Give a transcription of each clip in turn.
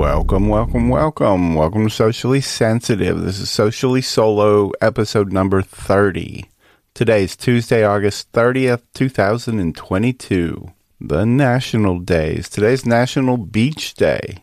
Welcome, welcome, welcome. Welcome to Socially Sensitive. This is Socially Solo, episode number 30. Today is Tuesday, August 30th, 2022. The national days. Today's National Beach Day.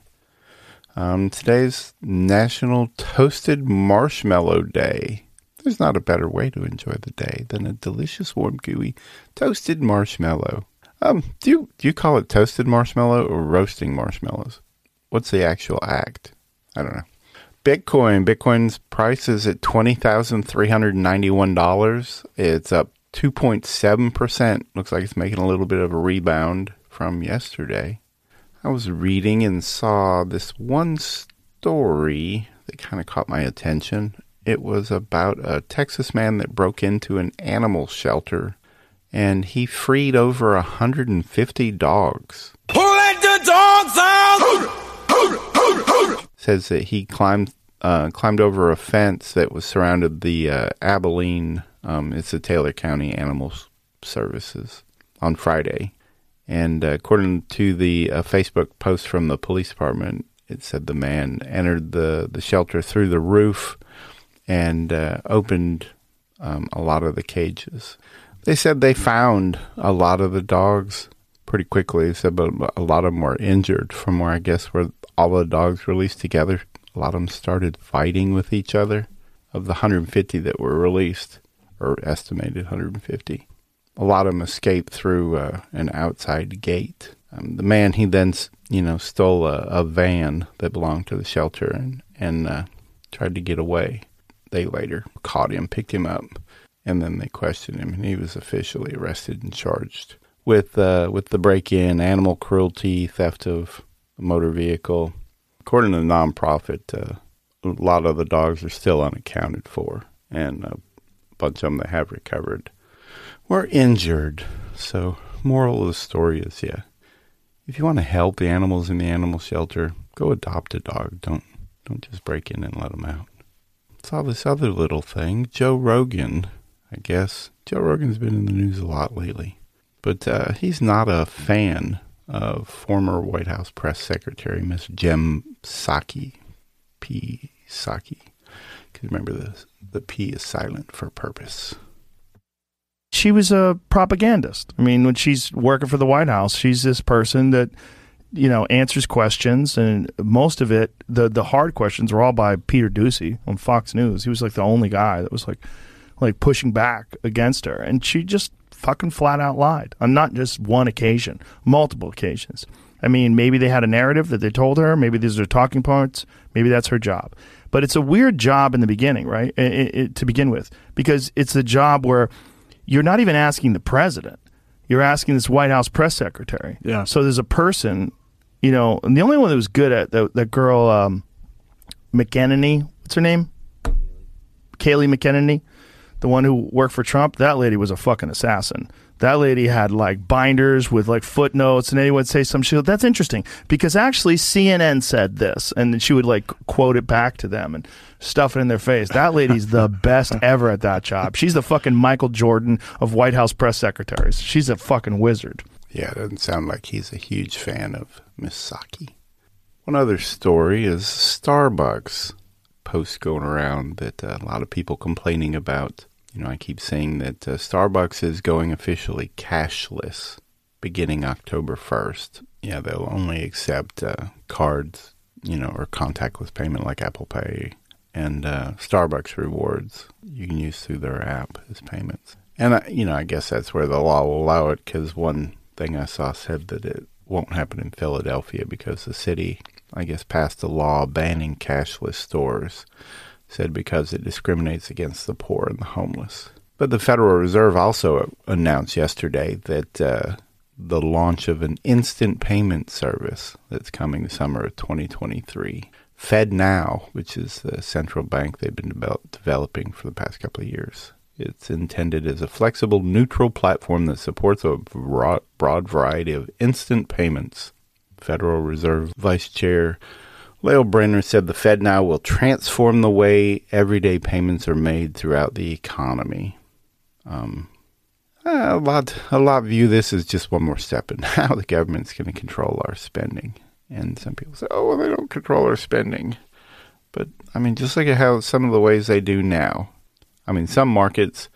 Um, today's National Toasted Marshmallow Day. There's not a better way to enjoy the day than a delicious, warm, gooey toasted marshmallow. Um, do you do you call it toasted marshmallow or roasting marshmallows? What's the actual act? I don't know. Bitcoin. Bitcoin's price is at twenty thousand three hundred ninety-one dollars. It's up two point seven percent. Looks like it's making a little bit of a rebound from yesterday. I was reading and saw this one story that kind of caught my attention. It was about a Texas man that broke into an animal shelter and he freed over 150 dogs. Who let the dogs out? Says that he climbed uh, climbed over a fence that was surrounded the uh, Abilene. Um, it's the Taylor County Animal Services on Friday, and uh, according to the uh, Facebook post from the police department, it said the man entered the the shelter through the roof and uh, opened um, a lot of the cages. They said they found a lot of the dogs pretty quickly. Said, but a lot of them were injured from where I guess where all the dogs released together. A lot of them started fighting with each other. Of the 150 that were released, or estimated 150, a lot of them escaped through uh, an outside gate. Um, the man he then, you know, stole a, a, van that belonged to the shelter and and uh, tried to get away. They later caught him, picked him up, and then they questioned him, and he was officially arrested and charged with uh, with the break-in, animal cruelty, theft of a motor vehicle. According to the nonprofit, uh, a lot of the dogs are still unaccounted for, and a bunch of them that have recovered were injured. So, moral of the story is, yeah, if you want to help the animals in the animal shelter, go adopt a dog. Don't don't just break in and let them out. Saw this other little thing. Joe Rogan, I guess. Joe Rogan's been in the news a lot lately, but uh, he's not a fan of former White House press secretary Miss Jen Psaki. P. Psaki. Because remember, the, the P is silent for purpose. She was a propagandist. I mean, when she's working for the White House, she's this person that you know answers questions, and most of it, the the hard questions, are all by Peter Doocy on Fox News. He was like the only guy that was like like pushing back against her, and she just fucking flat out lied on not just one occasion, multiple occasions. I mean, maybe they had a narrative that they told her. Maybe these are talking points. Maybe that's her job. But it's a weird job in the beginning, right? It, it, to begin with, because it's a job where you're not even asking the president. You're asking this White House press secretary. Yeah. So there's a person, you know, and the only one that was good at that, that girl, um, McEnany, what's her name? Kayleigh McEnany, the one who worked for Trump. That lady was a fucking assassin that lady had like binders with like footnotes and anyone would say some shit. That's interesting because actually CNN said this and then she would like quote it back to them and stuff it in their face. That lady's the best ever at that job. She's the fucking Michael Jordan of White House press secretaries. She's a fucking wizard. Yeah, it doesn't sound like he's a huge fan of Miss Psaki. One other story is Starbucks post going around that uh, a lot of people complaining about you know, I keep saying that uh, Starbucks is going officially cashless beginning October 1st. Yeah, they'll only accept uh, cards, you know, or contactless payment like Apple Pay and uh, Starbucks rewards you can use through their app as payments. And, I, you know, I guess that's where the law will allow it because one thing I saw said that it won't happen in Philadelphia because the city, I guess, passed a law banning cashless stores said because it discriminates against the poor and the homeless. But the Federal Reserve also announced yesterday that uh, the launch of an instant payment service that's coming the summer of 2023. FedNow, which is the central bank they've been develop- developing for the past couple of years. It's intended as a flexible, neutral platform that supports a broad, broad variety of instant payments. Federal Reserve Vice Chair Lael Brainard said the FedNow will transform the way everyday payments are made throughout the economy. Um, a lot, a lot view this as just one more step in how the government's going to control our spending. And some people say, oh, well, they don't control our spending. But, I mean, just look at how some of the ways they do now. I mean, some markets,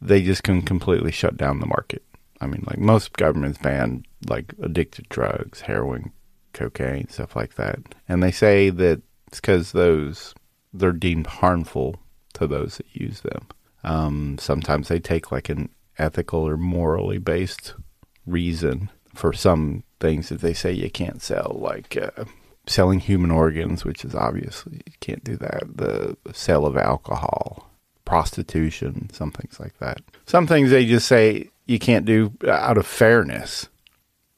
they just can completely shut down the market. I mean, like most governments ban like addicted drugs, heroin, cocaine, stuff like that. And they say that it's because those, they're deemed harmful to those that use them. Um, sometimes they take like an ethical or morally based reason for some things that they say you can't sell, like uh, selling human organs, which is obviously you can't do that. The, the sale of alcohol, prostitution, some things like that. Some things they just say you can't do out of fairness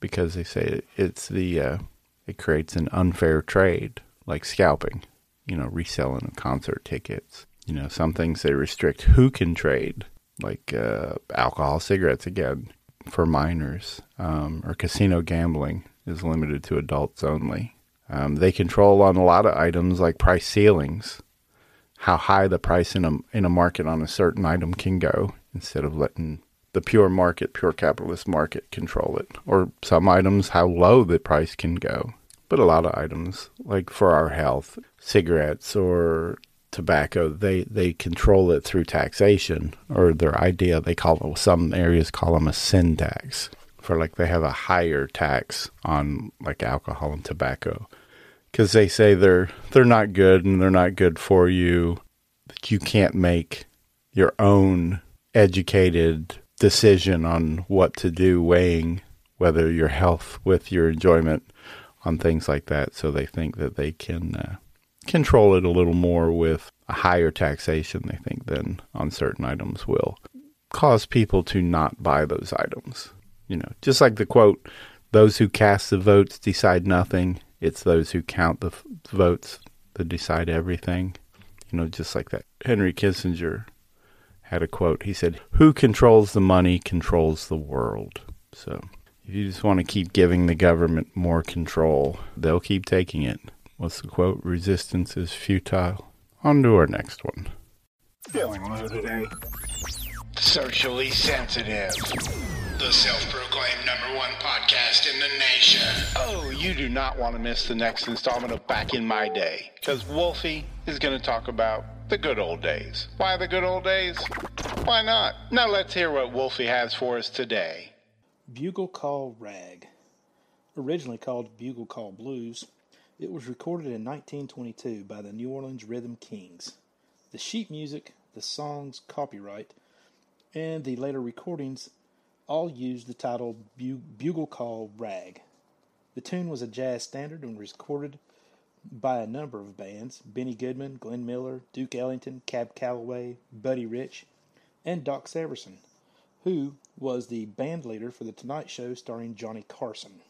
because they say it's the uh, it creates an unfair trade, like scalping, you know, reselling of concert tickets. You know, some things they restrict who can trade, like uh, alcohol, cigarettes again for minors, um, or casino gambling is limited to adults only. Um, they control on a lot of items like price ceilings, how high the price in a in a market on a certain item can go, instead of letting the pure market, pure capitalist market control it. Or some items, how low the price can go. But a lot of items, like for our health, cigarettes or tobacco, they, they control it through taxation or their idea. They call it, some areas call them a sin tax for like they have a higher tax on like alcohol and tobacco because they say they're they're not good and they're not good for you. You can't make your own educated decision on what to do, weighing whether your health with your enjoyment on things like that. So they think that they can uh, control it a little more with a higher taxation, they think, than on certain items will cause people to not buy those items. You know, just like the quote, those who cast the votes decide nothing. It's those who count the f- votes that decide everything. You know, just like that. Henry Kissinger had a quote. He said, Who controls the money controls the world. So if you just want to keep giving the government more control, they'll keep taking it. What's the quote? Resistance is futile. On to our next one. Feeling low today. Socially sensitive. The self-proclaimed number one podcast in the nation. Oh, you do not want to miss the next installment of Back in My Day, because Wolfie is going to talk about the good old days. Why the good old days? Why not? Now let's hear what Wolfie has for us today. Bugle Call Rag. Originally called Bugle Call Blues, it was recorded in 1922 by the New Orleans Rhythm Kings. The sheet music, the song's copyright, and the later recordings all used the title Bugle Call Rag. The tune was a jazz standard and was recorded by a number of bands Benny Goodman, Glenn Miller, Duke Ellington, Cab Calloway, Buddy Rich, and Doc Severinsen, who was the band leader for The Tonight Show starring Johnny Carson.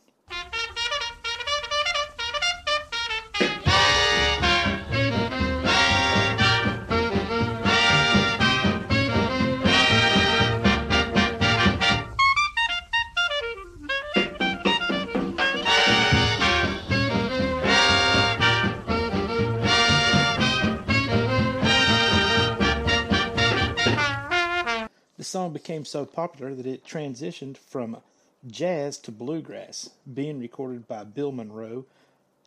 Song became so popular that it transitioned from jazz to bluegrass, being recorded by Bill Monroe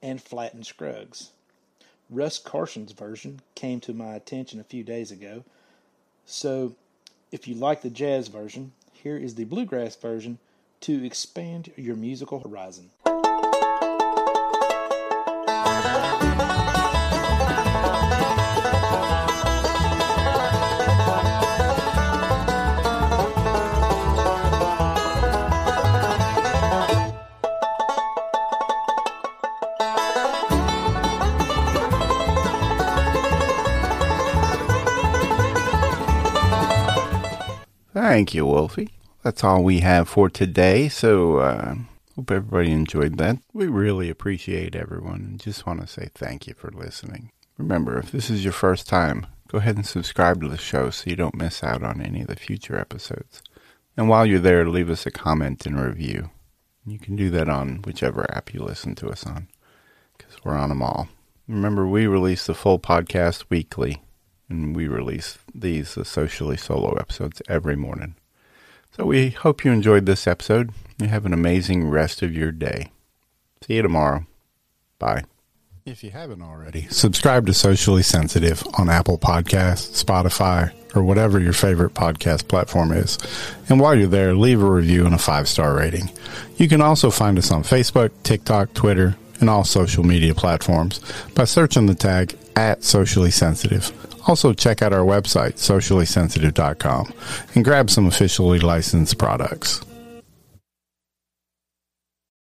and Flatt and Scruggs. Russ Carson's version came to my attention a few days ago, so if you like the jazz version, here is the bluegrass version to expand your musical horizon. Thank you, Wolfie. That's all we have for today. So, uh, hope everybody enjoyed that. We really appreciate everyone and just want to say thank you for listening. Remember, if this is your first time, go ahead and subscribe to the show so you don't miss out on any of the future episodes. And while you're there, leave us a comment and review. You can do that on whichever app you listen to us on because we're on them all. Remember, we release the full podcast weekly and we release these uh, socially solo episodes every morning. So we hope you enjoyed this episode. You have an amazing rest of your day. See you tomorrow. Bye. If you haven't already, subscribe to Socially Sensitive on Apple Podcasts, Spotify, or whatever your favorite podcast platform is. And while you're there, leave a review and a five star rating. You can also find us on Facebook, TikTok, Twitter, and all social media platforms by searching the tag at Socially Sensitive. Also, check out our website, sociallysensitive.com, and grab some officially licensed products.